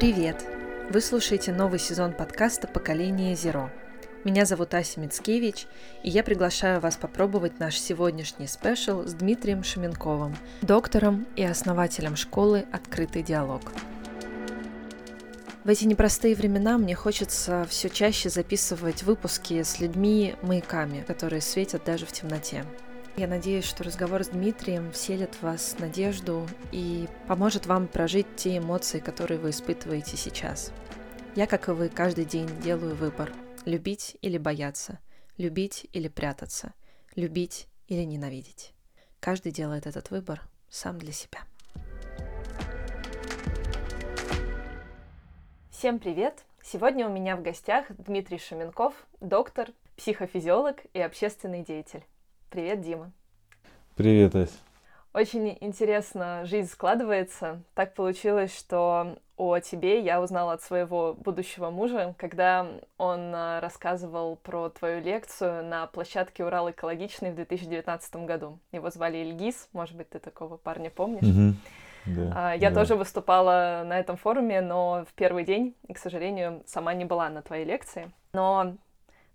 Привет! Вы слушаете новый сезон подкаста «Поколение Зеро». Меня зовут Ася Мицкевич, и я приглашаю вас попробовать наш сегодняшний спешл с Дмитрием Шаменковым, доктором и основателем школы «Открытый диалог». В эти непростые времена мне хочется все чаще записывать выпуски с людьми-маяками, которые светят даже в темноте. Я надеюсь, что разговор с Дмитрием вселит в вас надежду и поможет вам прожить те эмоции, которые вы испытываете сейчас. Я, как и вы, каждый день делаю выбор – любить или бояться, любить или прятаться, любить или ненавидеть. Каждый делает этот выбор сам для себя. Всем привет! Сегодня у меня в гостях Дмитрий Шаменков, доктор, психофизиолог и общественный деятель. Привет, Дима. Привет, Ась. Очень интересно жизнь складывается. Так получилось, что о тебе я узнала от своего будущего мужа, когда он а, рассказывал про твою лекцию на площадке Урал экологичный в 2019 году. Его звали Ильгиз, может быть, ты такого парня помнишь? Угу. Да, я да. тоже выступала на этом форуме, но в первый день, и, к сожалению, сама не была на твоей лекции. Но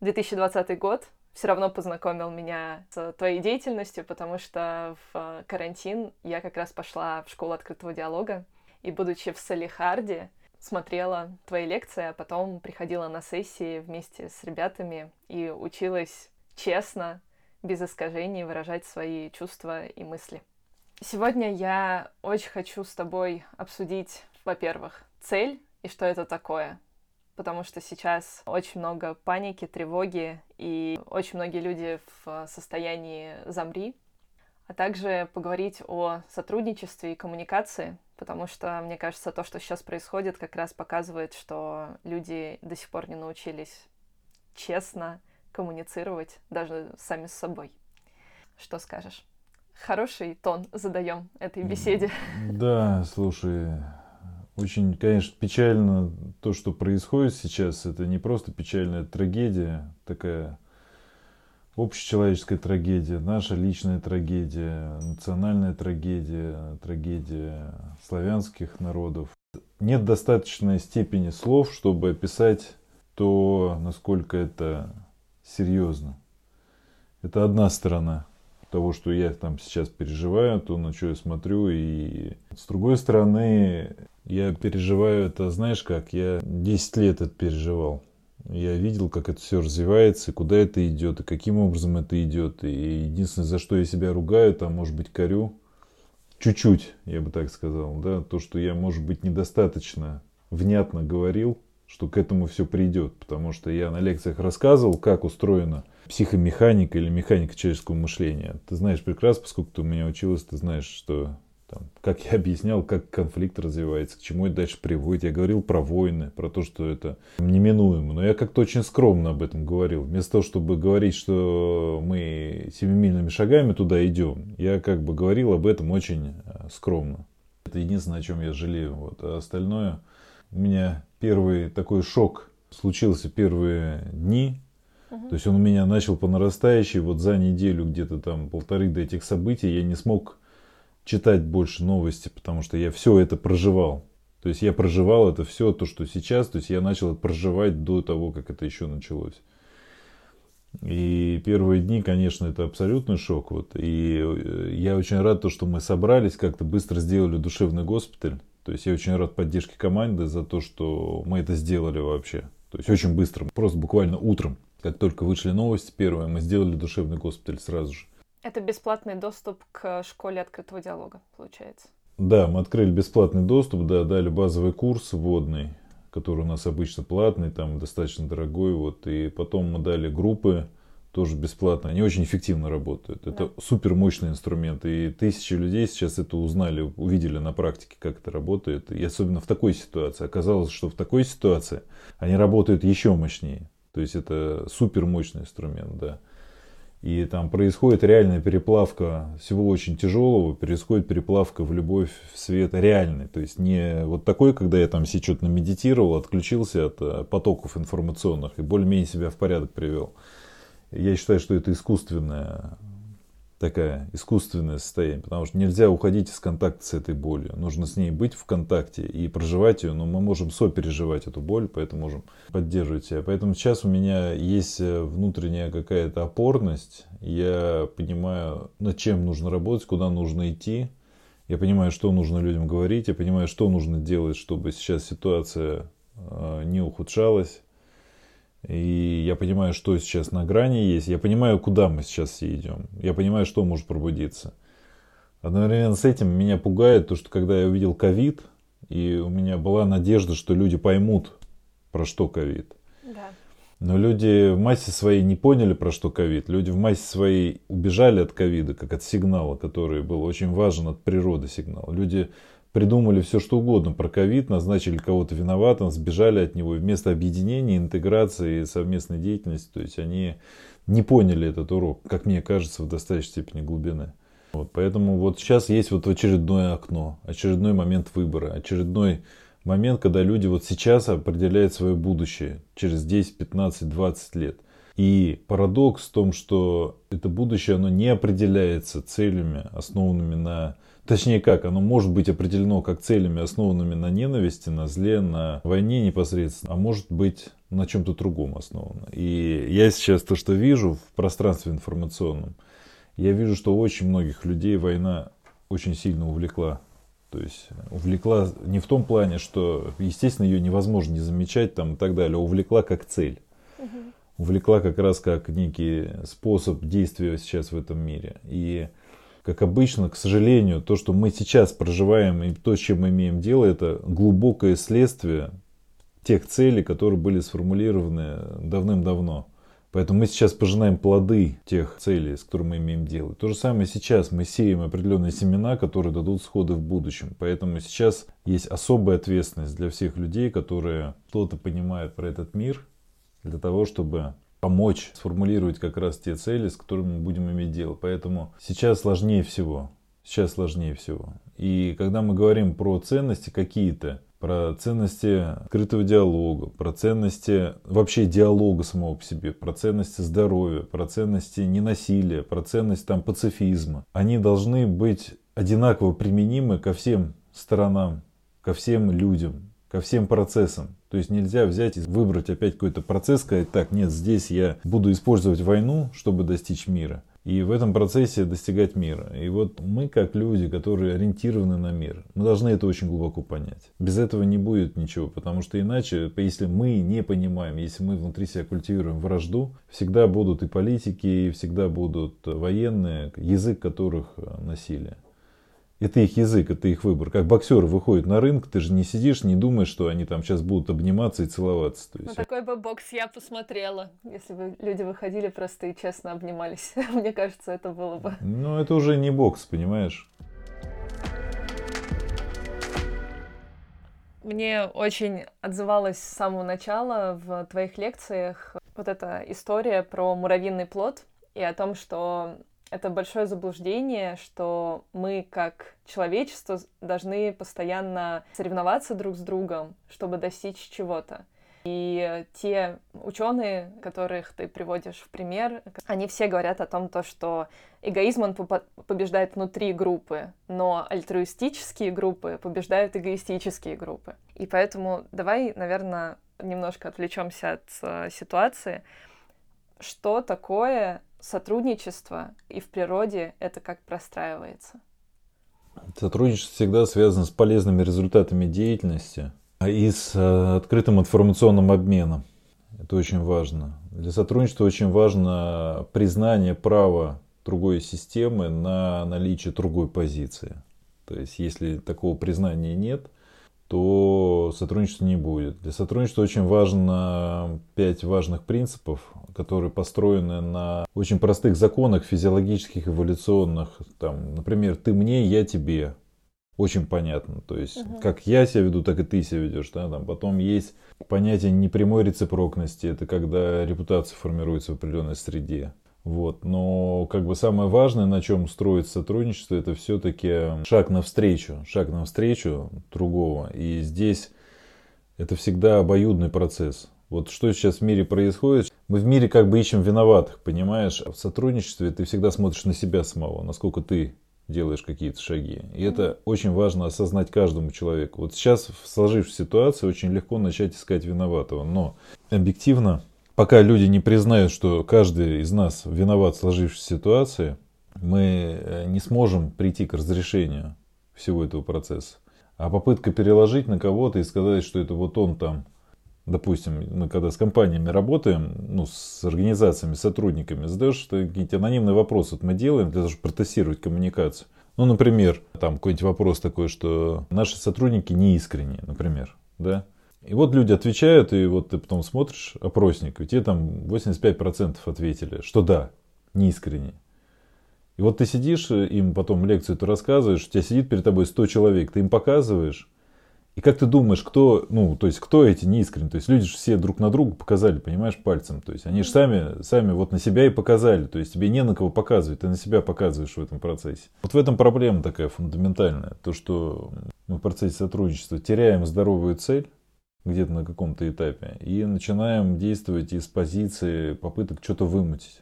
2020 год все равно познакомил меня с твоей деятельностью, потому что в карантин я как раз пошла в школу открытого диалога, и, будучи в Салихарде, смотрела твои лекции, а потом приходила на сессии вместе с ребятами и училась честно, без искажений выражать свои чувства и мысли. Сегодня я очень хочу с тобой обсудить, во-первых, цель и что это такое, потому что сейчас очень много паники, тревоги, и очень многие люди в состоянии замри, а также поговорить о сотрудничестве и коммуникации, потому что, мне кажется, то, что сейчас происходит, как раз показывает, что люди до сих пор не научились честно коммуницировать даже сами с собой. Что скажешь? Хороший тон задаем этой беседе. Да, слушай, очень, конечно, печально то, что происходит сейчас. Это не просто печальная трагедия, такая общечеловеческая трагедия, наша личная трагедия, национальная трагедия, трагедия славянских народов. Нет достаточной степени слов, чтобы описать то, насколько это серьезно. Это одна сторона того, что я там сейчас переживаю, то, на что я смотрю. И с другой стороны, я переживаю это, знаешь как, я 10 лет это переживал. Я видел, как это все развивается, и куда это идет, и каким образом это идет. И единственное, за что я себя ругаю, там, может быть, корю, чуть-чуть, я бы так сказал, да, то, что я, может быть, недостаточно внятно говорил, что к этому все придет, потому что я на лекциях рассказывал, как устроена психомеханика или механика человеческого мышления. Ты знаешь прекрасно, поскольку ты у меня училась, ты знаешь, что там, как я объяснял, как конфликт развивается, к чему это дальше приводит. Я говорил про войны, про то, что это неминуемо. Но я как-то очень скромно об этом говорил. Вместо того, чтобы говорить, что мы семимильными шагами туда идем, я как бы говорил об этом очень э, скромно. Это единственное, о чем я жалею. Вот. А остальное, у меня первый такой шок случился первые дни. То есть он у меня начал по нарастающей. Вот за неделю где-то там полторы до этих событий я не смог читать больше новости, потому что я все это проживал. То есть я проживал это все, то, что сейчас, то есть я начал проживать до того, как это еще началось. И первые дни, конечно, это абсолютный шок. Вот. И э, я очень рад, то, что мы собрались, как-то быстро сделали душевный госпиталь. То есть я очень рад поддержке команды за то, что мы это сделали вообще. То есть очень быстро, просто буквально утром, как только вышли новости первые, мы сделали душевный госпиталь сразу же. Это бесплатный доступ к школе открытого диалога, получается? Да, мы открыли бесплатный доступ, да, дали базовый курс вводный, который у нас обычно платный, там достаточно дорогой, вот, и потом мы дали группы, тоже бесплатно, они очень эффективно работают. Это да. супер мощный инструмент, и тысячи людей сейчас это узнали, увидели на практике, как это работает, и особенно в такой ситуации. Оказалось, что в такой ситуации они работают еще мощнее, то есть это супер мощный инструмент, да. И там происходит реальная переплавка всего очень тяжелого, происходит переплавка в любовь, в свет реальный. То есть не вот такой, когда я там себе что-то намедитировал, отключился от э, потоков информационных и более-менее себя в порядок привел. Я считаю, что это искусственное такая искусственное состояние, потому что нельзя уходить из контакта с этой болью. Нужно с ней быть в контакте и проживать ее, но мы можем сопереживать эту боль, поэтому можем поддерживать себя. Поэтому сейчас у меня есть э, внутренняя какая-то опорность, я понимаю, над чем нужно работать, куда нужно идти, я понимаю, что нужно людям говорить, я понимаю, что нужно делать, чтобы сейчас ситуация э, не ухудшалась. И я понимаю, что сейчас на грани есть. Я понимаю, куда мы сейчас все идем. Я понимаю, что может пробудиться. Одновременно с этим меня пугает то, что когда я увидел ковид, и у меня была надежда, что люди поймут, про что ковид. Да. Но люди в массе своей не поняли, про что ковид. Люди в массе своей убежали от ковида, как от сигнала, который был очень важен от природы сигнал. Люди придумали все что угодно про ковид, назначили кого-то виноватым, сбежали от него. И вместо объединения, интеграции и совместной деятельности, то есть они не поняли этот урок, как мне кажется, в достаточной степени глубины. Вот, поэтому вот сейчас есть вот очередное окно, очередной момент выбора, очередной момент, когда люди вот сейчас определяют свое будущее через 10, 15, 20 лет. И парадокс в том, что это будущее, оно не определяется целями, основанными на Точнее как, оно может быть определено как целями, основанными на ненависти, на зле, на войне непосредственно, а может быть на чем-то другом основано. И я сейчас то, что вижу в пространстве информационном, я вижу, что очень многих людей война очень сильно увлекла. То есть увлекла не в том плане, что, естественно, ее невозможно не замечать там и так далее, а увлекла как цель. Угу. Увлекла как раз как некий способ действия сейчас в этом мире. И как обычно, к сожалению, то, что мы сейчас проживаем и то, с чем мы имеем дело, это глубокое следствие тех целей, которые были сформулированы давным-давно. Поэтому мы сейчас пожинаем плоды тех целей, с которыми мы имеем дело. То же самое сейчас мы сеем определенные семена, которые дадут сходы в будущем. Поэтому сейчас есть особая ответственность для всех людей, которые что-то понимают про этот мир, для того, чтобы помочь сформулировать как раз те цели, с которыми мы будем иметь дело. Поэтому сейчас сложнее всего. Сейчас сложнее всего. И когда мы говорим про ценности какие-то, про ценности открытого диалога, про ценности вообще диалога самого по себе, про ценности здоровья, про ценности ненасилия, про ценность там пацифизма. Они должны быть одинаково применимы ко всем сторонам, ко всем людям, ко всем процессам. То есть нельзя взять и выбрать опять какой-то процесс, сказать, так, нет, здесь я буду использовать войну, чтобы достичь мира. И в этом процессе достигать мира. И вот мы, как люди, которые ориентированы на мир, мы должны это очень глубоко понять. Без этого не будет ничего, потому что иначе, если мы не понимаем, если мы внутри себя культивируем вражду, всегда будут и политики, и всегда будут военные, язык которых насилие. Это их язык, это их выбор. Как боксеры выходят на рынок, ты же не сидишь, не думаешь, что они там сейчас будут обниматься и целоваться. То есть... Ну, такой бы бокс я посмотрела, если бы люди выходили просто и честно обнимались. Мне кажется, это было бы... Ну, это уже не бокс, понимаешь? Мне очень отзывалась с самого начала в твоих лекциях вот эта история про муравьиный плод и о том, что это большое заблуждение, что мы как человечество должны постоянно соревноваться друг с другом, чтобы достичь чего-то. И те ученые, которых ты приводишь в пример, они все говорят о том, то, что эгоизм он побеждает внутри группы, но альтруистические группы побеждают эгоистические группы. И поэтому давай, наверное, немножко отвлечемся от э, ситуации. Что такое сотрудничество и в природе это как простраивается? Сотрудничество всегда связано с полезными результатами деятельности и с э, открытым информационным обменом. Это очень важно. Для сотрудничества очень важно признание права другой системы на наличие другой позиции. То есть, если такого признания нет, то сотрудничества не будет. Для сотрудничества очень важно пять важных принципов, которые построены на очень простых законах физиологических, эволюционных. Там, например, ты мне, я тебе. Очень понятно. То есть, угу. как я себя веду, так и ты себя ведешь. Да? Там потом есть понятие непрямой рецепрокности. Это когда репутация формируется в определенной среде. Вот. Но как бы самое важное, на чем строить сотрудничество, это все-таки шаг навстречу, шаг навстречу другого. И здесь это всегда обоюдный процесс. Вот что сейчас в мире происходит, Мы в мире как бы ищем виноватых, понимаешь? А в сотрудничестве ты всегда смотришь на себя самого, насколько ты делаешь какие-то шаги. И это очень важно осознать каждому человеку. Вот сейчас в сложившейся ситуации очень легко начать искать виноватого. Но объективно, пока люди не признают, что каждый из нас виноват в сложившейся ситуации, мы э, не сможем прийти к разрешению всего этого процесса. А попытка переложить на кого-то и сказать, что это вот он там, допустим, мы когда с компаниями работаем, ну, с организациями, сотрудниками, задаешь какие-то анонимные вопросы, вот мы делаем для того, чтобы протестировать коммуникацию. Ну, например, там какой-нибудь вопрос такой, что наши сотрудники не искренние, например, да. И вот люди отвечают, и вот ты потом смотришь опросник, и тебе там 85% ответили, что да, не искренние. И вот ты сидишь, э, им потом лекцию ты рассказываешь, у тебя сидит перед тобой 100 человек, ты им показываешь, и как ты думаешь, кто, ну, то есть, кто эти неискренние? То есть, люди же все друг на друга показали, понимаешь, пальцем. То есть, они же сами, сами вот на себя и показали. То есть, тебе не на кого показывать, ты на себя показываешь в этом процессе. Вот в этом проблема такая фундаментальная. То, что мы в процессе сотрудничества теряем здоровую цель, где-то на каком-то этапе, и начинаем действовать из позиции попыток что-то вымутить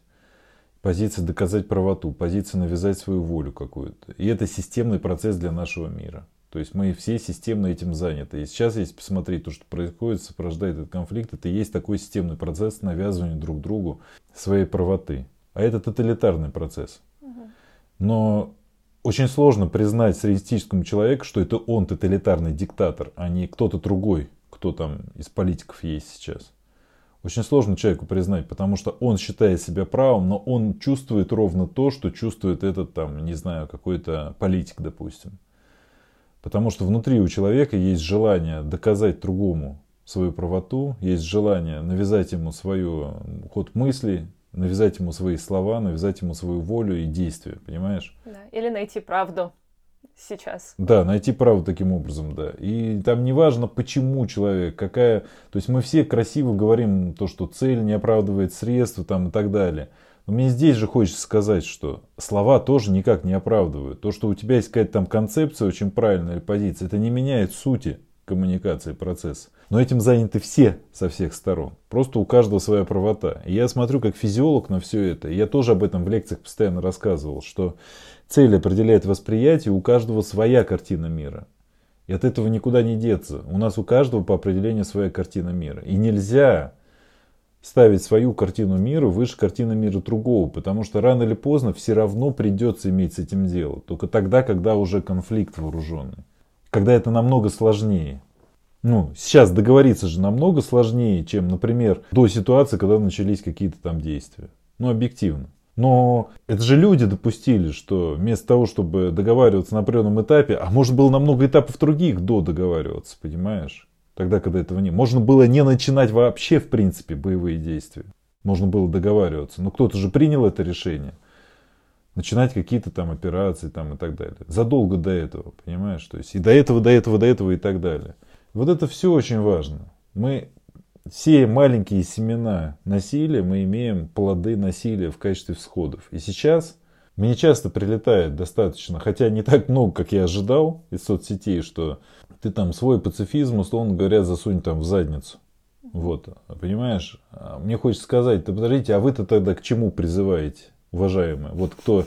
позиция доказать правоту, позиция навязать свою волю какую-то. И это системный процесс для нашего мира. То есть мы все системно этим заняты. И сейчас, если посмотреть то, что происходит, сопровождает этот конфликт, это и есть такой системный процесс навязывания друг другу своей правоты. А это тоталитарный процесс. Но очень сложно признать среднестатистическому человеку, что это он тоталитарный диктатор, а не кто-то другой, кто там из политиков есть сейчас. Очень сложно человеку признать, потому что он считает себя правым, но он чувствует ровно то, что чувствует этот там, не знаю, какой-то политик, допустим. Потому что внутри у человека есть желание доказать другому свою правоту, есть желание навязать ему свой ход мысли, навязать ему свои слова, навязать ему свою волю и действия, понимаешь? Да. Или найти правду сейчас. Да, найти правду таким образом, да. И там не важно, почему человек, какая... То есть мы все красиво говорим то, что цель не оправдывает средства там и так далее. Но мне здесь же хочется сказать, что слова тоже никак не оправдывают. То, что у тебя есть какая-то там концепция очень правильная или позиция, это не меняет сути коммуникации процесса. Но этим заняты все со всех сторон. Просто у каждого своя правота. И я смотрю как физиолог на все это. И я тоже об этом в лекциях постоянно рассказывал, что Цель определяет восприятие, у каждого своя картина мира. И от этого никуда не деться. У нас у каждого по определению своя картина мира. И нельзя ставить свою картину мира выше картины мира другого, потому что рано или поздно все равно придется иметь с этим дело. Только тогда, когда уже конфликт вооруженный. Когда это намного сложнее. Ну, сейчас договориться же намного сложнее, чем, например, до ситуации, когда начались какие-то там действия. Ну, объективно. Но это же люди допустили, что вместо того, чтобы договариваться на определенном этапе, а может было намного этапов других до договариваться, понимаешь? Тогда, когда этого не Можно было не начинать вообще, в принципе, боевые действия. Можно было договариваться. Но кто-то же принял это решение. Начинать какие-то там операции там и так далее. Задолго до этого, понимаешь? То есть и до этого, до этого, до этого и так далее. Вот это все очень важно. Мы все маленькие семена насилия, мы имеем плоды насилия в качестве всходов. И сейчас мне часто прилетает достаточно, хотя не так много, как я ожидал из соцсетей, что ты там свой пацифизм, условно говоря, засунь там в задницу. Вот, понимаешь? А мне хочется сказать, да подождите, а вы-то тогда к чему призываете, уважаемые? Вот кто,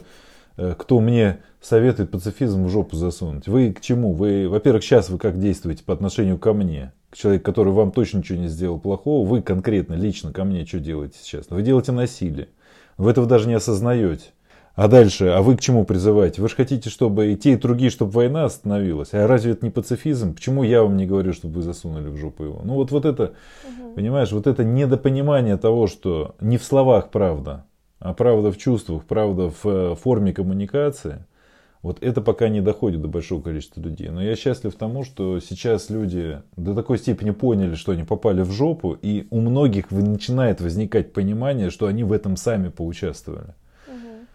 э, кто мне советует пацифизм в жопу засунуть? Вы к чему? Вы, во-первых, сейчас вы как действуете по отношению ко мне? Человек, который вам точно ничего не сделал плохого, вы конкретно, лично ко мне что делаете сейчас? Вы делаете насилие. Вы этого даже не осознаете. А дальше, а вы к чему призываете? Вы же хотите, чтобы и те, и другие, чтобы война остановилась. А разве это не пацифизм? Почему я вам не говорю, чтобы вы засунули в жопу его? Ну вот, вот это, угу. понимаешь, вот это недопонимание того, что не в словах правда, а правда в чувствах, правда в э, форме коммуникации – вот это пока не доходит до большого количества людей. Но я счастлив тому, что сейчас люди до такой степени поняли, что они попали в жопу, и у многих начинает возникать понимание, что они в этом сами поучаствовали. Угу.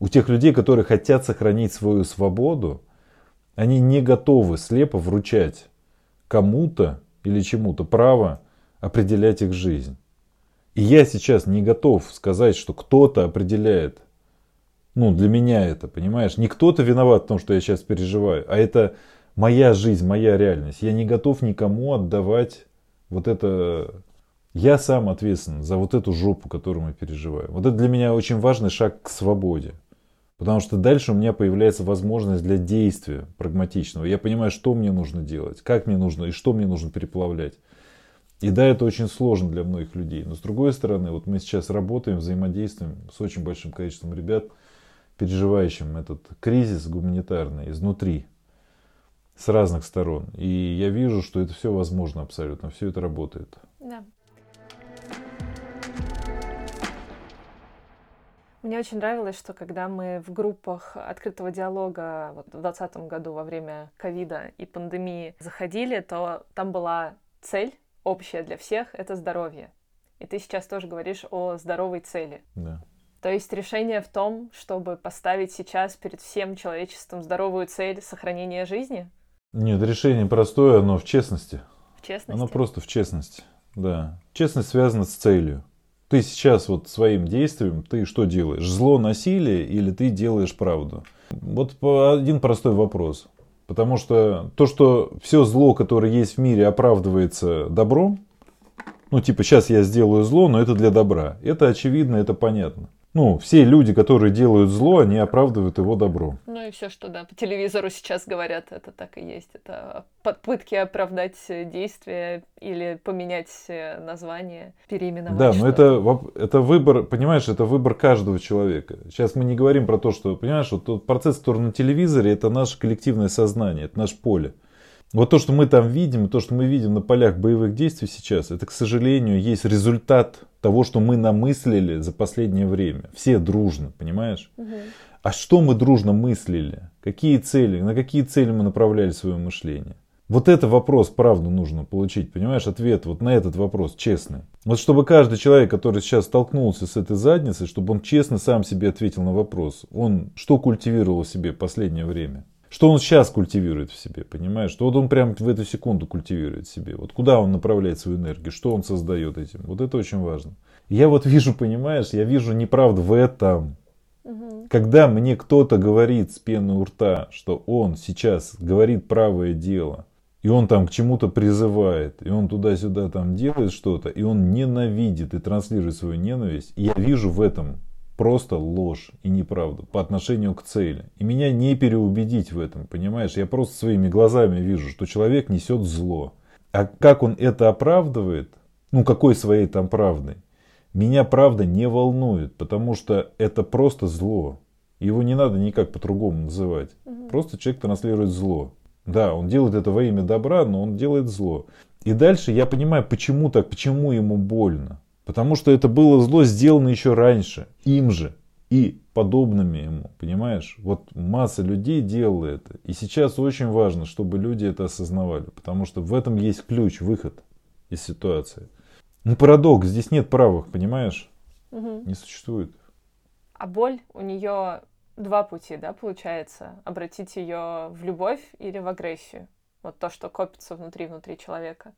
У тех людей, которые хотят сохранить свою свободу, они не готовы слепо вручать кому-то или чему-то право определять их жизнь. И я сейчас не готов сказать, что кто-то определяет ну, для меня это, понимаешь? Не кто-то виноват в том, что я сейчас переживаю, а это моя жизнь, моя реальность. Я не готов никому отдавать вот это Я сам ответственен за вот эту жопу, которую мы переживаем. Вот это для меня очень важный шаг к свободе. Потому что дальше у меня появляется возможность для действия прагматичного. Я понимаю, что мне нужно делать, как мне нужно и что мне нужно переплавлять. И да, это очень сложно для многих людей. Но с другой стороны, вот мы сейчас работаем, взаимодействуем с очень большим количеством ребят, переживающим этот кризис гуманитарный изнутри, с разных сторон. И я вижу, что это все возможно абсолютно, все это работает. Да. Мне очень нравилось, что когда мы в группах открытого диалога вот, в 2020 году во время ковида и пандемии заходили, то там была цель общая для всех — это здоровье. И ты сейчас тоже говоришь о здоровой цели. Да. То есть решение в том, чтобы поставить сейчас перед всем человечеством здоровую цель сохранения жизни? Нет, решение простое, оно в честности. В честности? Оно просто в честности, да. Честность связана с целью. Ты сейчас вот своим действием, ты что делаешь? Зло, насилие или ты делаешь правду? Вот один простой вопрос. Потому что то, что все зло, которое есть в мире, оправдывается добром, ну типа сейчас я сделаю зло, но это для добра. Это очевидно, это понятно ну, все люди, которые делают зло, они оправдывают его добро. Ну и все, что да, по телевизору сейчас говорят, это так и есть. Это попытки оправдать действия или поменять э, название, переименовать. Да, но это, это выбор, понимаешь, это выбор каждого человека. Сейчас мы не говорим про то, что, понимаешь, вот тот процесс, который на телевизоре, это наше коллективное сознание, это наше поле. Вот то, что мы там видим, то, что мы видим на полях боевых действий сейчас, это, к сожалению, есть результат того, что мы намыслили за последнее время. Все дружно, понимаешь? Угу. А что мы дружно мыслили? Какие цели? На какие цели мы направляли свое мышление? Вот это вопрос, правду нужно получить, понимаешь, ответ вот на этот вопрос, честный. Вот чтобы каждый человек, который сейчас столкнулся с этой задницей, чтобы он честно сам себе ответил на вопрос, он что культивировал в себе последнее время? Что он сейчас культивирует в себе, понимаешь? Что вот он прямо в эту секунду культивирует в себе. Вот куда он направляет свою энергию, что он создает этим. Вот это очень важно. Я вот вижу, понимаешь, я вижу неправду в этом. Угу. Когда мне кто-то говорит с пены у рта, что он сейчас говорит правое дело, и он там к чему-то призывает, и он туда-сюда там делает что-то, и он ненавидит и транслирует свою ненависть, я вижу в этом просто ложь и неправду по отношению к цели. И меня не переубедить в этом, понимаешь? Я просто своими глазами вижу, что человек несет зло. А как он это оправдывает, ну какой своей там правдой, меня правда не волнует, потому что это просто зло. Его не надо никак по-другому называть. Угу. Просто человек транслирует зло. Да, он делает это во имя добра, но он делает зло. И дальше я понимаю, почему так, почему ему больно. Потому что это было зло сделано еще раньше, им же и подобными ему, понимаешь? Вот масса людей делала это. И сейчас очень важно, чтобы люди это осознавали, потому что в этом есть ключ, выход из ситуации. Ну, парадокс, здесь нет правых, понимаешь? Угу. Не существует. А боль у нее два пути, да, получается? Обратить ее в любовь или в агрессию? Вот то, что копится внутри, внутри человека.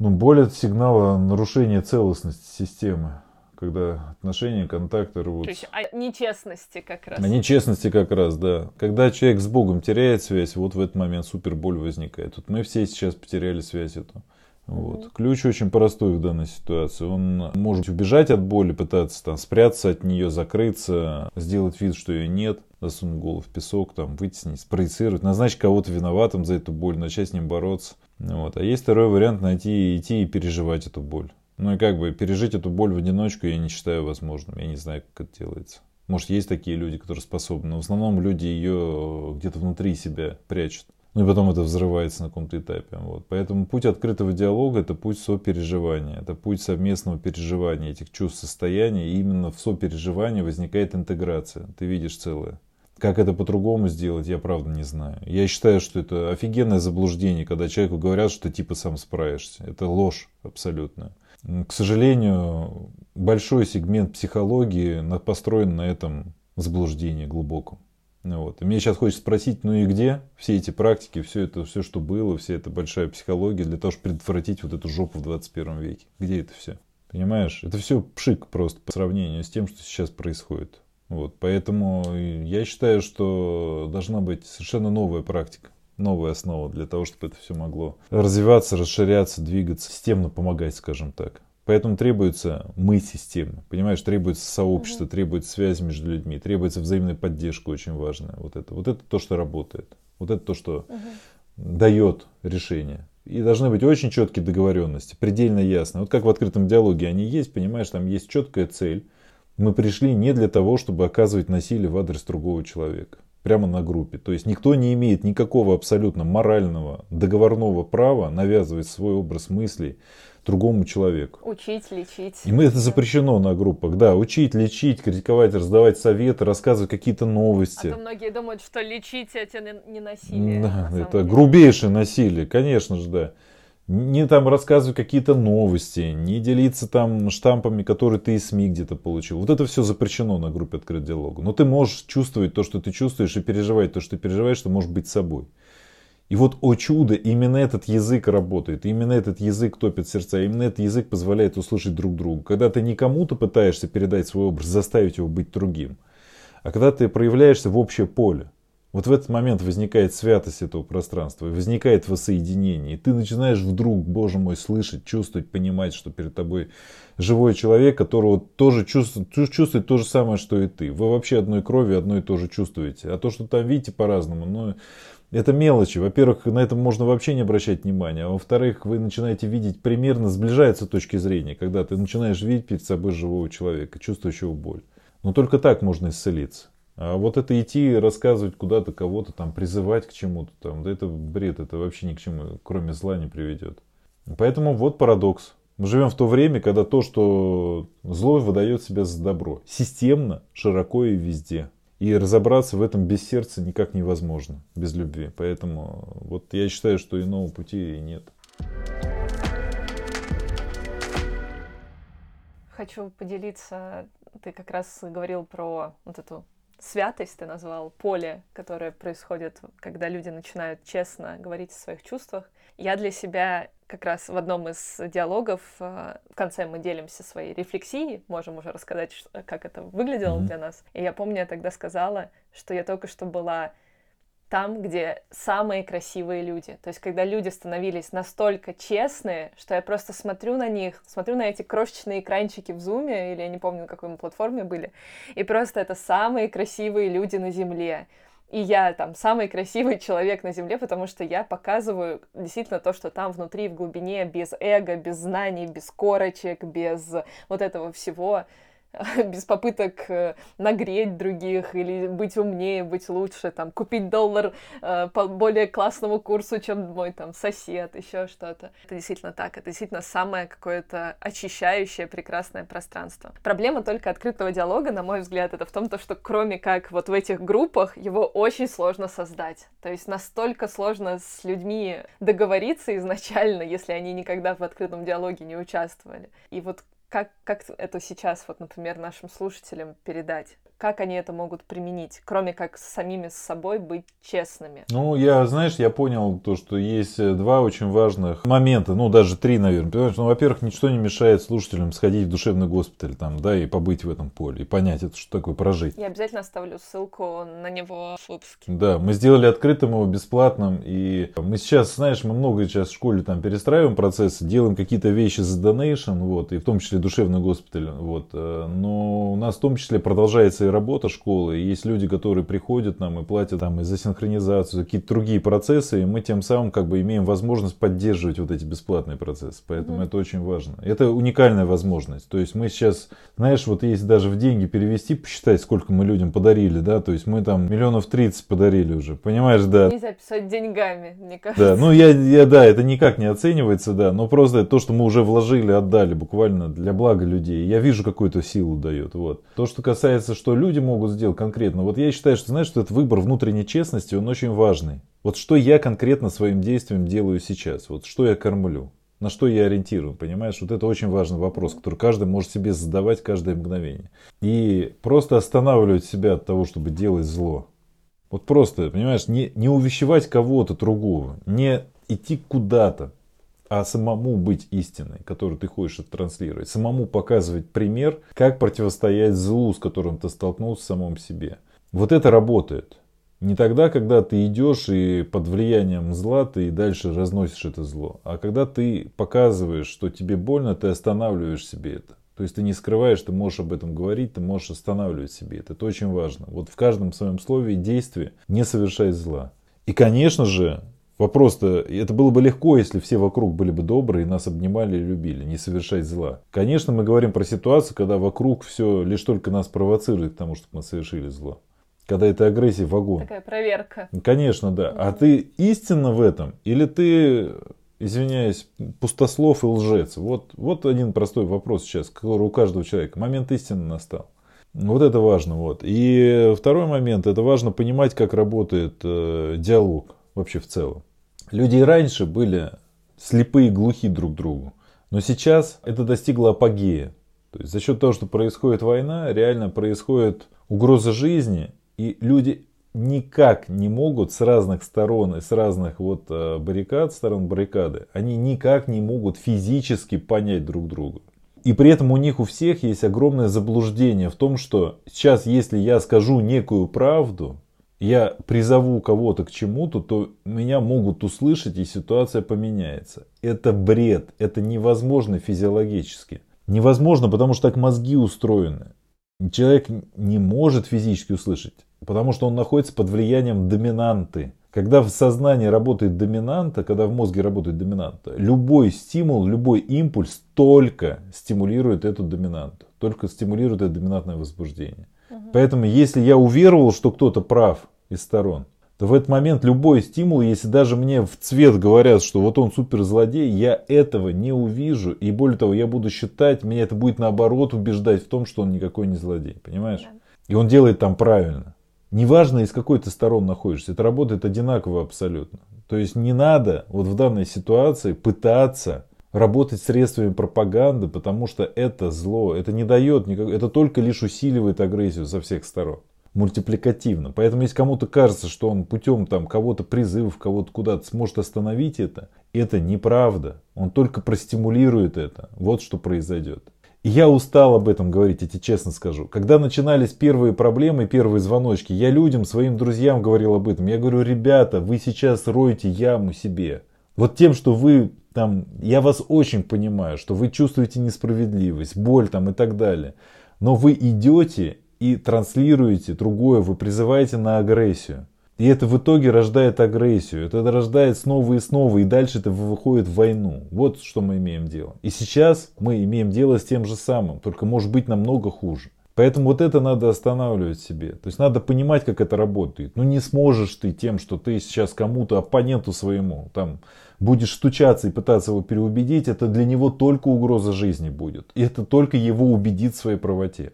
Ну, боль это сигнал нарушения целостности системы, когда отношения, контакты рвутся. То есть о нечестности как раз. О нечестности как раз, да. Когда человек с Богом теряет связь, вот в этот момент супер боль возникает. Вот мы все сейчас потеряли связь эту. Вот. Ключ очень простой в данной ситуации. Он может убежать от боли, пытаться там спрятаться от нее, закрыться, сделать вид, что ее нет, засунуть голову в песок, там, вытеснить, спроецировать, назначить кого-то виноватым за эту боль, начать с ним бороться. Вот. А есть второй вариант найти, идти и переживать эту боль. Ну и как бы пережить эту боль в одиночку я не считаю возможным. Я не знаю, как это делается. Может, есть такие люди, которые способны, но в основном люди ее где-то внутри себя прячут. Ну и потом это взрывается на каком-то этапе. Вот. Поэтому путь открытого диалога – это путь сопереживания. Это путь совместного переживания этих чувств, состояний. И именно в сопереживании возникает интеграция. Ты видишь целое. Как это по-другому сделать, я правда не знаю. Я считаю, что это офигенное заблуждение, когда человеку говорят, что типа сам справишься. Это ложь абсолютно. К сожалению, большой сегмент психологии построен на этом заблуждении глубоком. Вот. И мне сейчас хочется спросить, ну и где все эти практики, все это, все, что было, вся эта большая психология для того, чтобы предотвратить вот эту жопу в 21 веке? Где это все? Понимаешь? Это все пшик просто по сравнению с тем, что сейчас происходит. Вот, поэтому я считаю, что должна быть совершенно новая практика, новая основа для того, чтобы это все могло развиваться, расширяться, двигаться, системно помогать, скажем так. Поэтому требуется мы система. Понимаешь, требуется сообщество, угу. требуется связь между людьми, требуется взаимная поддержка очень важная. Вот это, вот это то, что работает. Вот это то, что угу. дает решение. И должны быть очень четкие договоренности, предельно ясно. Вот как в открытом диалоге они есть, понимаешь, там есть четкая цель. Мы пришли не для того, чтобы оказывать насилие в адрес другого человека прямо на группе. То есть никто не имеет никакого абсолютно морального, договорного права навязывать свой образ мыслей другому человеку. Учить, лечить. И мы это запрещено на группах. Да, учить, лечить, критиковать, раздавать советы, рассказывать какие-то новости. А то многие думают, что лечить это не насилие. Да, это деле. грубейшее насилие, конечно же, да не там рассказывать какие-то новости, не делиться там штампами, которые ты из СМИ где-то получил. Вот это все запрещено на группе «Открыт диалогу». Но ты можешь чувствовать то, что ты чувствуешь, и переживать то, что ты переживаешь, ты можешь быть собой. И вот, о чудо, именно этот язык работает, именно этот язык топит сердца, именно этот язык позволяет услышать друг друга. Когда ты не кому-то пытаешься передать свой образ, заставить его быть другим, а когда ты проявляешься в общее поле – вот в этот момент возникает святость этого пространства, возникает воссоединение. И ты начинаешь вдруг, боже мой, слышать, чувствовать, понимать, что перед тобой живой человек, которого тоже чувствует, чувствует то же самое, что и ты. Вы вообще одной крови, одно и то же чувствуете. А то, что там видите по-разному, ну, это мелочи. Во-первых, на это можно вообще не обращать внимания. А во-вторых, вы начинаете видеть примерно, сближаются точки зрения, когда ты начинаешь видеть перед собой живого человека, чувствующего боль. Но только так можно исцелиться. А вот это идти рассказывать куда-то кого-то, там, призывать к чему-то, там, да это бред, это вообще ни к чему, кроме зла не приведет. Поэтому вот парадокс. Мы живем в то время, когда то, что зло выдает себя за добро. Системно, широко и везде. И разобраться в этом без сердца никак невозможно, без любви. Поэтому вот я считаю, что иного пути и нет. Хочу поделиться, ты как раз говорил про вот эту святость ты назвал, поле, которое происходит, когда люди начинают честно говорить о своих чувствах. Я для себя как раз в одном из диалогов э, в конце мы делимся своей рефлексией, можем уже рассказать, как это выглядело mm-hmm. для нас. И я помню, я тогда сказала, что я только что была там, где самые красивые люди. То есть, когда люди становились настолько честные, что я просто смотрю на них, смотрю на эти крошечные экранчики в зуме, или я не помню, на какой мы платформе были, и просто это самые красивые люди на Земле. И я там самый красивый человек на Земле, потому что я показываю действительно то, что там внутри, в глубине, без эго, без знаний, без корочек, без вот этого всего. без попыток э, нагреть других или быть умнее, быть лучше, там, купить доллар э, по более классному курсу, чем мой там сосед, еще что-то. Это действительно так, это действительно самое какое-то очищающее, прекрасное пространство. Проблема только открытого диалога, на мой взгляд, это в том, то, что кроме как вот в этих группах, его очень сложно создать. То есть настолько сложно с людьми договориться изначально, если они никогда в открытом диалоге не участвовали. И вот как, как это сейчас, вот, например, нашим слушателям передать? Как они это могут применить, кроме как с самими с собой быть честными? Ну, я, знаешь, я понял то, что есть э, два очень важных момента, ну, даже три, наверное. Понимаешь, ну, во-первых, ничто не мешает слушателям сходить в душевный госпиталь там, да, и побыть в этом поле, и понять, это что такое прожить. Я обязательно оставлю ссылку на него в выпуске. Да, мы сделали открытым его, бесплатным, и мы сейчас, знаешь, мы много сейчас в школе там перестраиваем процессы, делаем какие-то вещи за донейшн, вот, и в том числе душевный госпиталь, вот, э, но у нас в том числе продолжается работа школы, есть люди, которые приходят нам и платят там и за синхронизацию, за какие-то другие процессы, и мы тем самым как бы имеем возможность поддерживать вот эти бесплатные процессы. Поэтому mm-hmm. это очень важно. Это уникальная возможность. То есть мы сейчас, знаешь, вот если даже в деньги перевести, посчитать, сколько мы людям подарили, да, то есть мы там миллионов 30 подарили уже, понимаешь, да. Нельзя писать деньгами, мне кажется. Да, ну я, я, да, это никак не оценивается, да, но просто то, что мы уже вложили, отдали буквально для блага людей. Я вижу, какую-то силу дает, вот. То, что касается, что люди могут сделать конкретно. Вот я считаю, что, знаешь, что этот выбор внутренней честности, он очень важный. Вот что я конкретно своим действием делаю сейчас, вот что я кормлю, на что я ориентирую, понимаешь? Вот это очень важный вопрос, который каждый может себе задавать каждое мгновение. И просто останавливать себя от того, чтобы делать зло. Вот просто, понимаешь, не, не увещевать кого-то другого, не идти куда-то, а самому быть истиной, которую ты хочешь транслировать. Самому показывать пример, как противостоять злу, с которым ты столкнулся в самом себе. Вот это работает. Не тогда, когда ты идешь и под влиянием зла ты и дальше разносишь это зло. А когда ты показываешь, что тебе больно, ты останавливаешь себе это. То есть ты не скрываешь, ты можешь об этом говорить, ты можешь останавливать себе это. Это очень важно. Вот в каждом своем слове и действии не совершай зла. И, конечно же, Вопрос-то, это было бы легко, если все вокруг были бы добрые, нас обнимали и любили, не совершать зла. Конечно, мы говорим про ситуацию, когда вокруг все лишь только нас провоцирует к тому, чтобы мы совершили зло. Когда это агрессия в огонь. Такая проверка. Конечно, да. А ты истинно в этом? Или ты, извиняюсь, пустослов и лжец? Вот, вот один простой вопрос сейчас, который у каждого человека. Момент истины настал. Вот это важно. Вот. И второй момент, это важно понимать, как работает э, диалог вообще в целом. Люди и раньше были слепые и глухи друг другу. Но сейчас это достигло апогея. То есть за счет того, что происходит война, реально происходит угроза жизни, и люди никак не могут с разных сторон и с разных вот э, баррикад, сторон баррикады, они никак не могут физически понять друг друга. И при этом у них у всех есть огромное заблуждение в том, что сейчас, если я скажу некую правду, я призову кого-то к чему-то, то меня могут услышать и ситуация поменяется. Это бред, это невозможно физиологически. Невозможно, потому что так мозги устроены. Человек не может физически услышать, потому что он находится под влиянием доминанты. Когда в сознании работает доминанта, когда в мозге работает доминанта, любой стимул, любой импульс только стимулирует эту доминанту, только стимулирует это доминантное возбуждение. Поэтому, если я уверовал, что кто-то прав из сторон, то в этот момент любой стимул, если даже мне в цвет говорят, что вот он суперзлодей, я этого не увижу. И более того, я буду считать, меня это будет наоборот убеждать в том, что он никакой не злодей. Понимаешь? И он делает там правильно. Неважно, из какой ты сторон находишься, это работает одинаково абсолютно. То есть не надо вот в данной ситуации пытаться работать средствами пропаганды, потому что это зло, это не дает никак, это только лишь усиливает агрессию со всех сторон мультипликативно. Поэтому если кому-то кажется, что он путем там кого-то призывов, кого-то куда-то сможет остановить это, это неправда. Он только простимулирует это. Вот что произойдет. И я устал об этом говорить, я тебе честно скажу. Когда начинались первые проблемы, первые звоночки, я людям, своим друзьям говорил об этом. Я говорю, ребята, вы сейчас роете яму себе. Вот тем, что вы там, я вас очень понимаю, что вы чувствуете несправедливость, боль там и так далее. Но вы идете и транслируете другое, вы призываете на агрессию. И это в итоге рождает агрессию, это рождает снова и снова, и дальше это выходит в войну. Вот что мы имеем дело. И сейчас мы имеем дело с тем же самым, только может быть намного хуже. Поэтому вот это надо останавливать себе. То есть надо понимать, как это работает. Ну не сможешь ты тем, что ты сейчас кому-то, оппоненту своему, там, будешь стучаться и пытаться его переубедить, это для него только угроза жизни будет. И это только его убедит в своей правоте.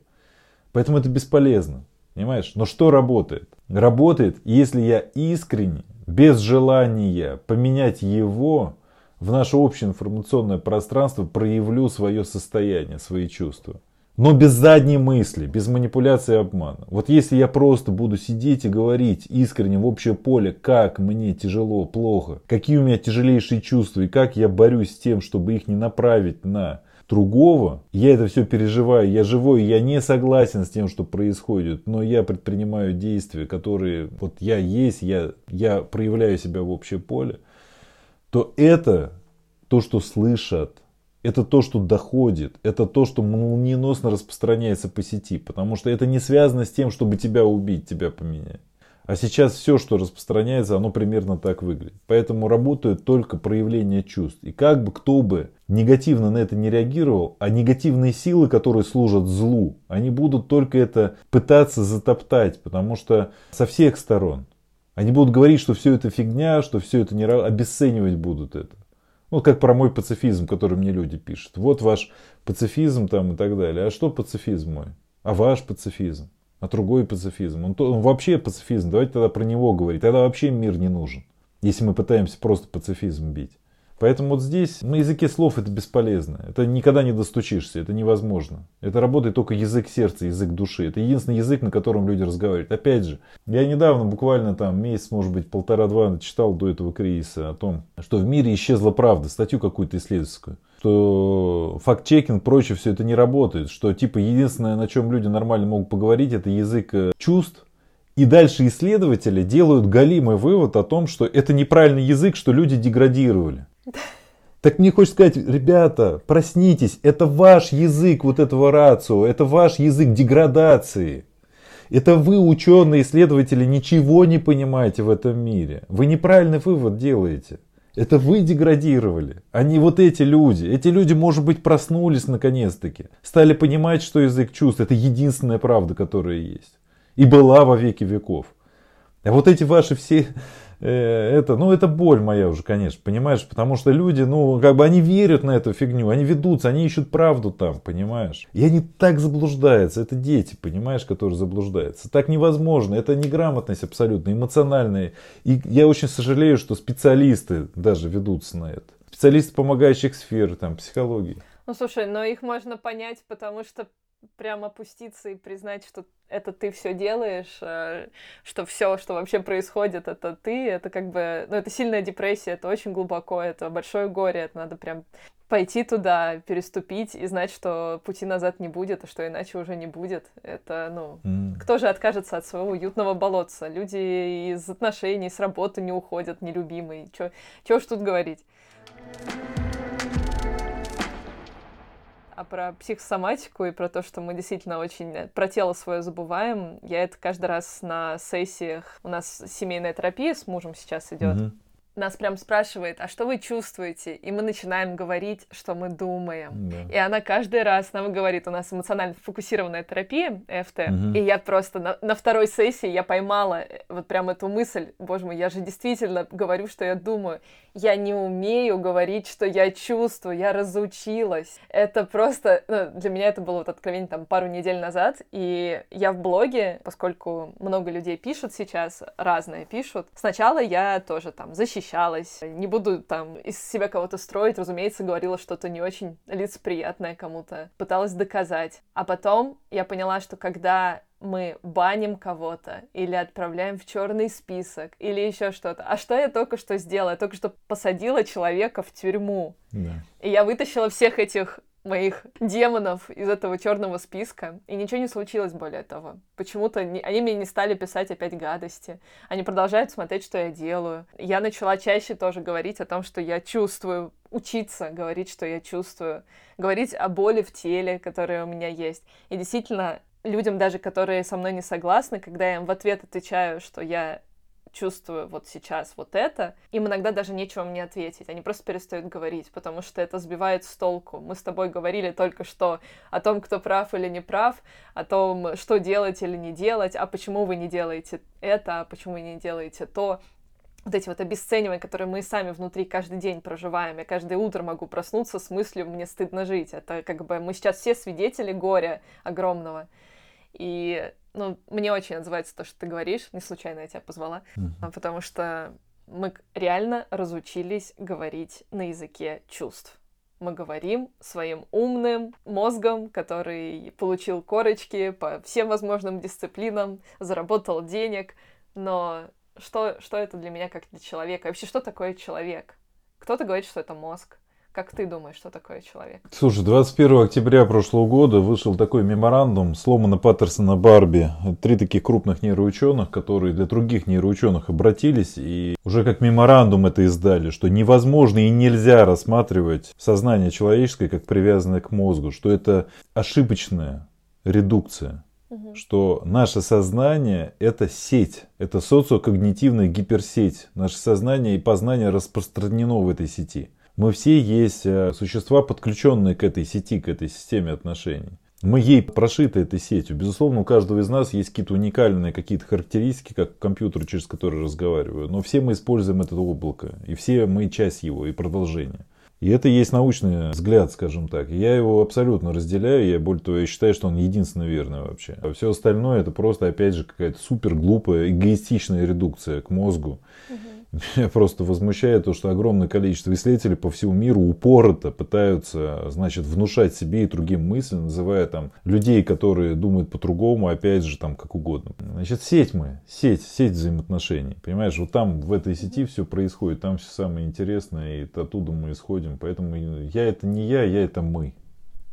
Поэтому это бесполезно. Понимаешь? Но что работает? Работает, если я искренне, без желания поменять его в наше общее информационное пространство проявлю свое состояние, свои чувства. Но без задней мысли, без манипуляции и обмана. Вот если я просто буду сидеть и говорить искренне в общее поле, как мне тяжело, плохо, какие у меня тяжелейшие чувства и как я борюсь с тем, чтобы их не направить на другого. Я это все переживаю, я живой, я не согласен с тем, что происходит, но я предпринимаю действия, которые вот я есть, я, я проявляю себя в общее поле, то это то, что слышат, это то, что доходит, это то, что молниеносно распространяется по сети, потому что это не связано с тем, чтобы тебя убить, тебя поменять. А сейчас все, что распространяется, оно примерно так выглядит. Поэтому работают только проявления чувств. И как бы кто бы негативно на это не реагировал, а негативные силы, которые служат злу, они будут только это пытаться затоптать, потому что со всех сторон. Они будут говорить, что все это фигня, что все это не обесценивать будут это. Вот как про мой пацифизм, который мне люди пишут. Вот ваш пацифизм там и так далее. А что пацифизм мой? А ваш пацифизм? а другой пацифизм. Он, он вообще пацифизм, давайте тогда про него говорить. Тогда вообще мир не нужен, если мы пытаемся просто пацифизм бить. Поэтому вот здесь на языке слов это бесполезно. Это никогда не достучишься, это невозможно. Это работает только язык сердца, язык души. Это единственный язык, на котором люди разговаривают. Опять же, я недавно, буквально там месяц, может быть, полтора-два читал до этого кризиса о том, что в мире исчезла правда, статью какую-то исследовательскую что факт-чекинг, прочее, все это не работает, что типа единственное, на чем люди нормально могут поговорить, это язык э, чувств И дальше исследователи делают галимый вывод о том, что это неправильный язык, что люди деградировали. Так мне хочется сказать, ребята, проснитесь, это ваш язык вот этого рацио, это ваш язык деградации. Это вы, ученые, исследователи, ничего не понимаете в этом мире. Вы неправильный вывод делаете. Это вы деградировали, а не вот эти люди. Эти люди, может быть, проснулись наконец-таки. Стали понимать, что язык чувств – это единственная правда, которая есть. И была во веки веков. А вот эти ваши все это, ну, это боль моя уже, конечно, понимаешь, потому что люди, ну, как бы они верят на эту фигню, они ведутся, они ищут правду там, понимаешь. И они так заблуждаются, это дети, понимаешь, которые заблуждаются. Так невозможно, это неграмотность абсолютно, эмоциональная. И я очень сожалею, что специалисты даже ведутся на это. Специалисты помогающих сфер, там, психологии. Ну, слушай, но их можно понять, потому что прям опуститься и признать, что это ты все делаешь, э, что все, что вообще происходит, это ты, это как бы, ну, это сильная депрессия, это очень глубоко, это большое горе, это надо прям пойти туда, переступить и знать, что пути назад не будет, а что иначе уже не будет. Это, ну, mm. кто же откажется от своего уютного болотца? Люди из отношений, с работы не уходят, нелюбимые. Чего ж тут говорить? А про психосоматику и про то, что мы действительно очень про тело свое забываем, я это каждый раз на сессиях, у нас семейная терапия с мужем сейчас идет, mm-hmm нас прям спрашивает, а что вы чувствуете? И мы начинаем говорить, что мы думаем. Да. И она каждый раз нам говорит, у нас эмоционально фокусированная терапия, ЭФТ, угу. и я просто на, на второй сессии я поймала э, вот прям эту мысль, боже мой, я же действительно говорю, что я думаю. Я не умею говорить, что я чувствую, я разучилась. Это просто, ну, для меня это было вот откровение там пару недель назад, и я в блоге, поскольку много людей пишут сейчас, разные пишут, сначала я тоже там защищаю защищалась. Не буду там из себя кого-то строить, разумеется, говорила что-то не очень лицеприятное кому-то. Пыталась доказать. А потом я поняла, что когда мы баним кого-то или отправляем в черный список или еще что-то. А что я только что сделала? Я только что посадила человека в тюрьму. Да. И я вытащила всех этих моих демонов из этого черного списка, и ничего не случилось более того. Почему-то не, они мне не стали писать опять гадости. Они продолжают смотреть, что я делаю. Я начала чаще тоже говорить о том, что я чувствую, учиться говорить, что я чувствую, говорить о боли в теле, которая у меня есть. И действительно, людям даже, которые со мной не согласны, когда я им в ответ отвечаю, что я чувствую вот сейчас вот это, им иногда даже нечего мне ответить. Они просто перестают говорить, потому что это сбивает с толку. Мы с тобой говорили только что о том, кто прав или не прав, о том, что делать или не делать, а почему вы не делаете это, а почему вы не делаете то вот эти вот обесценивания, которые мы сами внутри каждый день проживаем. Я каждое утро могу проснуться с мыслью «мне стыдно жить». Это как бы мы сейчас все свидетели горя огромного. И ну, мне очень отзывается то, что ты говоришь. Не случайно я тебя позвала. Uh-huh. Потому что мы реально разучились говорить на языке чувств. Мы говорим своим умным мозгом, который получил корочки по всем возможным дисциплинам, заработал денег. Но что, что это для меня как для человека? вообще, что такое человек? Кто-то говорит, что это мозг. Как ты думаешь, что такое человек? Слушай, 21 октября прошлого года вышел такой меморандум Сломана Паттерсона Барби. Три таких крупных нейроученых, которые для других нейроученых обратились и уже как меморандум это издали, что невозможно и нельзя рассматривать сознание человеческое как привязанное к мозгу, что это ошибочная редукция. Угу. Что наше сознание это сеть, это социокогнитивная гиперсеть. Наше сознание и познание распространено в этой сети. Мы все есть э, существа, подключенные к этой сети, к этой системе отношений. Мы ей прошиты этой сетью. Безусловно, у каждого из нас есть какие-то уникальные какие-то характеристики, как компьютер, через который разговариваю. Но все мы используем это облако. И все мы часть его и продолжение. И это есть научный взгляд, скажем так. Я его абсолютно разделяю. Я более того, я считаю, что он единственно верный вообще. А все остальное это просто, опять же, какая-то супер глупая, эгоистичная редукция к мозгу. Меня просто возмущает то, что огромное количество исследователей по всему миру упорото пытаются, значит, внушать себе и другим мысли, называя там людей, которые думают по-другому, опять же, там, как угодно. Значит, сеть мы, сеть, сеть взаимоотношений. Понимаешь, вот там, в этой сети все происходит, там все самое интересное, и оттуда мы исходим. Поэтому я это не я, я это мы.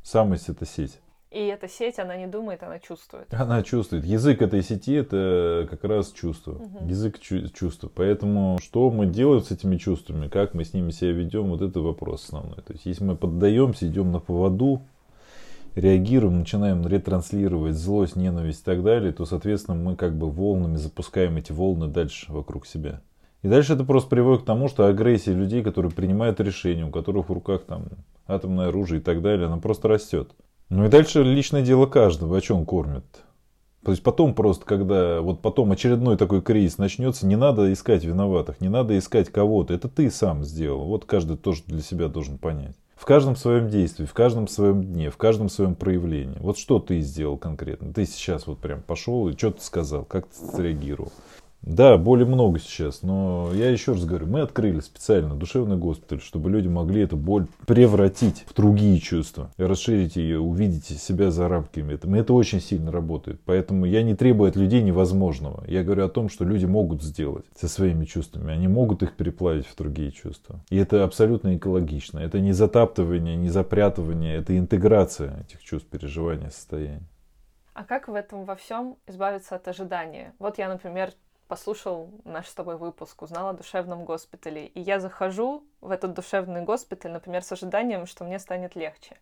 Самость это сеть. И эта сеть, она не думает, она чувствует. Она чувствует. Язык этой сети это как раз чувство. Угу. Язык чу- чувства. Поэтому что мы делаем с этими чувствами, как мы с ними себя ведем, вот это вопрос основной. То есть если мы поддаемся, идем на поводу, реагируем, начинаем ретранслировать злость, ненависть и так далее, то, соответственно, мы как бы волнами запускаем эти волны дальше вокруг себя. И дальше это просто приводит к тому, что агрессия людей, которые принимают решения, у которых в руках там атомное оружие и так далее, она просто растет. Ну и дальше личное дело каждого, о чем кормят. То есть потом просто, когда вот потом очередной такой кризис начнется, не надо искать виноватых, не надо искать кого-то. Это ты сам сделал. Вот каждый тоже для себя должен понять. В каждом своем действии, в каждом своем дне, в каждом своем проявлении. Вот что ты сделал конкретно? Ты сейчас вот прям пошел и что ты сказал, как ты среагировал. Да, боли много сейчас, но я еще раз говорю, мы открыли специально душевный госпиталь, чтобы люди могли эту боль превратить в другие чувства, расширить ее, увидеть себя за рамками этого. И это очень сильно работает. Поэтому я не требую от людей невозможного. Я говорю о том, что люди могут сделать со своими чувствами. Они могут их переплавить в другие чувства. И это абсолютно экологично. Это не затаптывание, не запрятывание, это интеграция этих чувств, переживания, состояний. А как в этом во всем избавиться от ожидания? Вот я, например, послушал наш с тобой выпуск, узнал о душевном госпитале. И я захожу в этот душевный госпиталь, например, с ожиданием, что мне станет легче.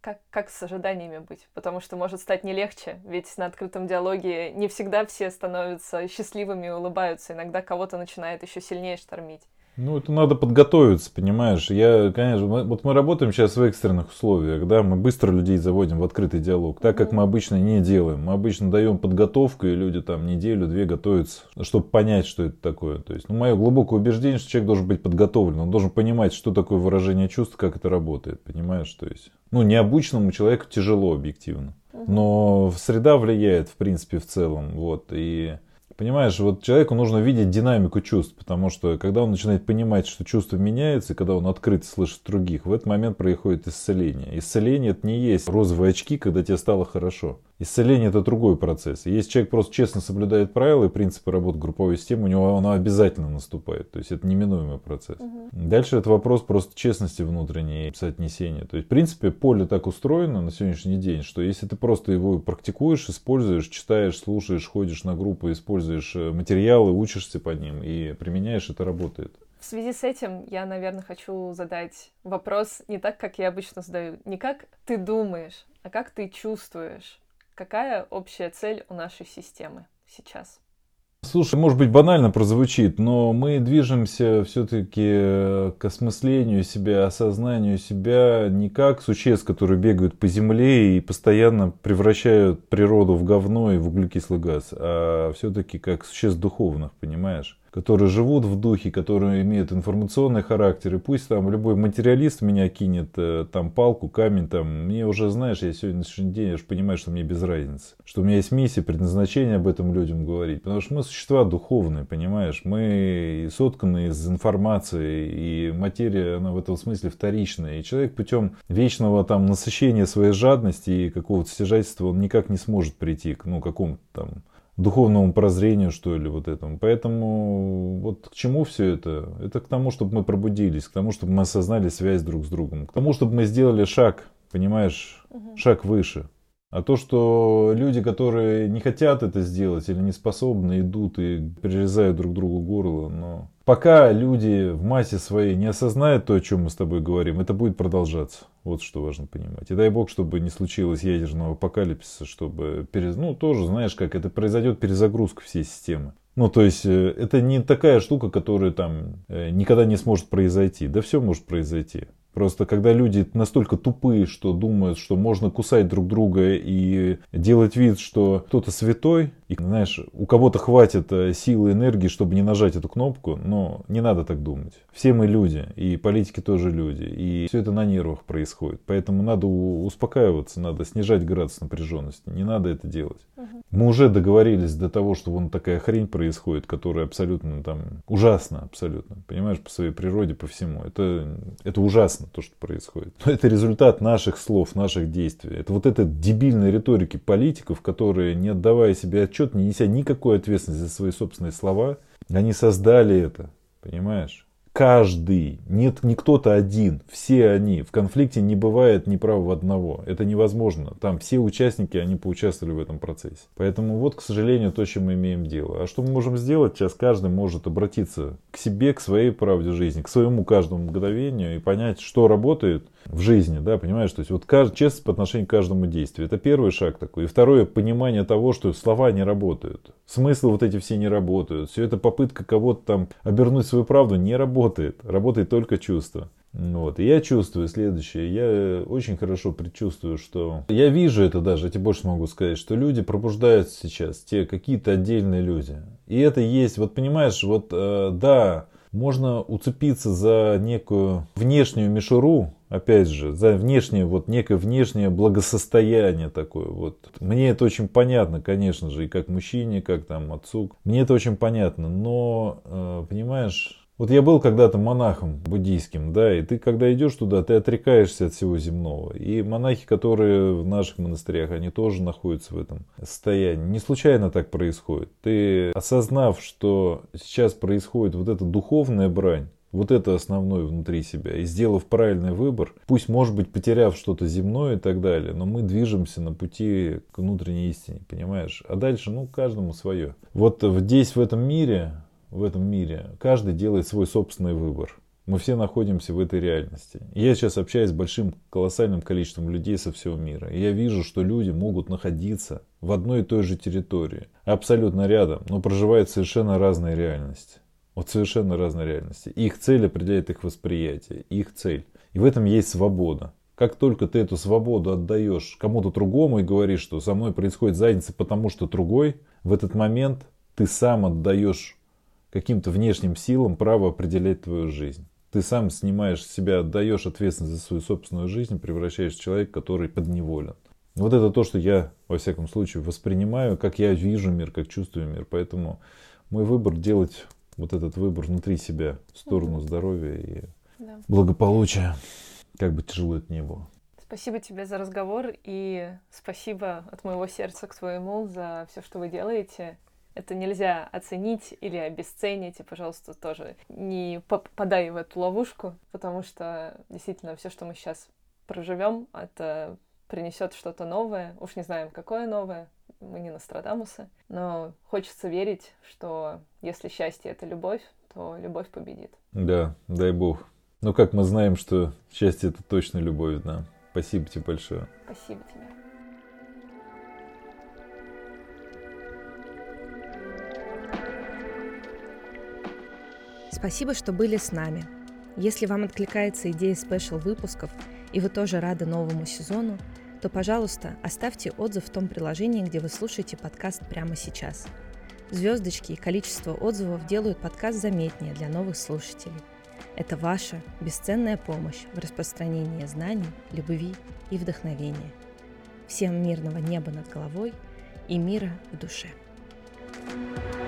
Как, как с ожиданиями быть? Потому что может стать не легче, ведь на открытом диалоге не всегда все становятся счастливыми и улыбаются. Иногда кого-то начинает еще сильнее штормить. Ну, это надо подготовиться, понимаешь. Я, конечно, мы, вот мы работаем сейчас в экстренных условиях, да, мы быстро людей заводим в открытый диалог, так как мы обычно не делаем. Мы обычно даем подготовку, и люди там неделю-две готовятся, чтобы понять, что это такое. То есть, ну, мое глубокое убеждение, что человек должен быть подготовлен, он должен понимать, что такое выражение чувств, как это работает, понимаешь, то есть. Ну, необычному человеку тяжело объективно. Но среда влияет, в принципе, в целом, вот, и Понимаешь, вот человеку нужно видеть динамику чувств, потому что когда он начинает понимать, что чувство меняется, и когда он открыт слышит других, в этот момент происходит исцеление. Исцеление это не есть розовые очки, когда тебе стало хорошо. Исцеление это другой процесс. Если человек просто честно соблюдает правила и принципы работы групповой системы, у него она обязательно наступает. То есть это неминуемый процесс. Угу. Дальше это вопрос просто честности внутренней, соотнесения. То есть в принципе поле так устроено на сегодняшний день, что если ты просто его практикуешь, используешь, читаешь, слушаешь, ходишь на группы, используешь э, материалы, учишься по ним и применяешь, это работает. В связи с этим я, наверное, хочу задать вопрос не так, как я обычно задаю. Не как ты думаешь, а как ты чувствуешь. Какая общая цель у нашей системы сейчас? Слушай, может быть банально прозвучит, но мы движемся все-таки к осмыслению себя, осознанию себя не как существ, которые бегают по земле и постоянно превращают природу в говно и в углекислый газ, а все-таки как существ духовных, понимаешь? Которые живут в духе, которые имеют информационный характер. И пусть там любой материалист меня кинет э, там палку, камень, там, мне уже, знаешь, я сегодняшний день я уже понимаю, что мне без разницы. Что у меня есть миссия, предназначение об этом людям говорить. Потому что мы существа духовные, понимаешь? Мы сотканы из информации, и материя, она в этом смысле вторичная. И человек путем вечного там насыщения своей жадности и какого-то стяжательства, он никак не сможет прийти к ну, какому-то там духовному прозрению, что ли, вот этому. Поэтому вот к чему все это? Это к тому, чтобы мы пробудились, к тому, чтобы мы осознали связь друг с другом, к тому, чтобы мы сделали шаг, понимаешь, угу. шаг выше. А то, что люди, которые не хотят это сделать или не способны, идут и перерезают друг другу горло, но пока люди в массе своей не осознают то, о чем мы с тобой говорим, это будет продолжаться. Вот что важно понимать. И дай бог, чтобы не случилось ядерного апокалипсиса, чтобы, перез... ну, тоже, знаешь, как это произойдет перезагрузка всей системы. Ну, то есть, э, это не такая штука, которая там э, никогда не сможет произойти. Да все может произойти. Просто когда люди настолько тупые, что думают, что можно кусать друг друга и делать вид, что кто-то святой, и, знаешь, у кого-то хватит э, силы и энергии, чтобы не нажать эту кнопку, но не надо так думать. Все мы люди, и политики тоже люди, и все это на нервах происходит. Поэтому надо успокаиваться, надо снижать градус напряженности, не надо это делать. Угу. Мы уже договорились до того, что вон такая хрень происходит, которая абсолютно там ужасна, абсолютно, понимаешь, по своей природе, по всему. Это, это ужасно, то, что происходит. Но это результат наших слов, наших действий. Это вот этой дебильной риторики политиков, которые, не отдавая себе отчет, не неся никакой ответственности за свои собственные слова. Они создали это, понимаешь? Каждый, нет не кто-то один, все они. В конфликте не бывает ни права одного. Это невозможно. Там все участники, они поучаствовали в этом процессе. Поэтому вот, к сожалению, то, чем мы имеем дело. А что мы можем сделать? Сейчас каждый может обратиться к себе, к своей правде жизни, к своему каждому мгновению и понять, что работает в жизни, да, понимаешь? То есть вот кажд... честность по отношению к каждому действию. Это первый шаг такой. И второе, понимание того, что слова не работают. Смыслы вот эти все не работают. Все это попытка кого-то там обернуть свою правду не работает. Работает только чувство. Вот. И я чувствую следующее. Я очень хорошо предчувствую, что... Я вижу это даже, я тебе больше могу сказать, что люди пробуждаются сейчас, те какие-то отдельные люди. И это есть, вот понимаешь, вот э, да, можно уцепиться за некую внешнюю мишуру, опять же, за внешнее, вот некое внешнее благосостояние такое. Вот. Мне это очень понятно, конечно же, и как мужчине, как там отцу. Мне это очень понятно, но, э, понимаешь, вот я был когда-то монахом буддийским, да, и ты когда идешь туда, ты отрекаешься от всего земного. И монахи, которые в наших монастырях, они тоже находятся в этом состоянии. Не случайно так происходит. Ты, осознав, что сейчас происходит вот эта духовная брань, вот это основное внутри себя. И сделав правильный выбор, пусть, может быть, потеряв что-то земное и так далее, но мы движемся на пути к внутренней истине, понимаешь? А дальше, ну, каждому свое. Вот здесь, в этом мире, в этом мире, каждый делает свой собственный выбор. Мы все находимся в этой реальности. Я сейчас общаюсь с большим, колоссальным количеством людей со всего мира. И я вижу, что люди могут находиться в одной и той же территории, абсолютно рядом, но проживают совершенно разные реальности. Вот совершенно разные реальности. Их цель определяет их восприятие, их цель. И в этом есть свобода. Как только ты эту свободу отдаешь кому-то другому и говоришь, что со мной происходит задница, потому что другой, в этот момент ты сам отдаешь каким-то внешним силам право определять твою жизнь. Ты сам снимаешь с себя, отдаешь ответственность за свою собственную жизнь, превращаешься в человека, который подневолен. Вот это то, что я, во всяком случае, воспринимаю, как я вижу мир, как чувствую мир. Поэтому мой выбор делать вот этот выбор внутри себя в сторону угу. здоровья и да. благополучия, как бы тяжело это ни было. Спасибо тебе за разговор и спасибо от моего сердца к твоему за все, что вы делаете. Это нельзя оценить или обесценить, и, пожалуйста, тоже не попадай в эту ловушку, потому что действительно все, что мы сейчас проживем, это принесет что-то новое. Уж не знаем, какое новое, мы не Нострадамусы, но хочется верить, что если счастье — это любовь, то любовь победит. Да, дай бог. Ну, как мы знаем, что счастье — это точно любовь, да. Спасибо тебе большое. Спасибо тебе. Спасибо, что были с нами. Если вам откликается идея спешл выпусков и вы тоже рады новому сезону, то, пожалуйста, оставьте отзыв в том приложении, где вы слушаете подкаст прямо сейчас. Звездочки и количество отзывов делают подкаст заметнее для новых слушателей. Это ваша бесценная помощь в распространении знаний, любви и вдохновения. Всем мирного неба над головой и мира в душе. thank you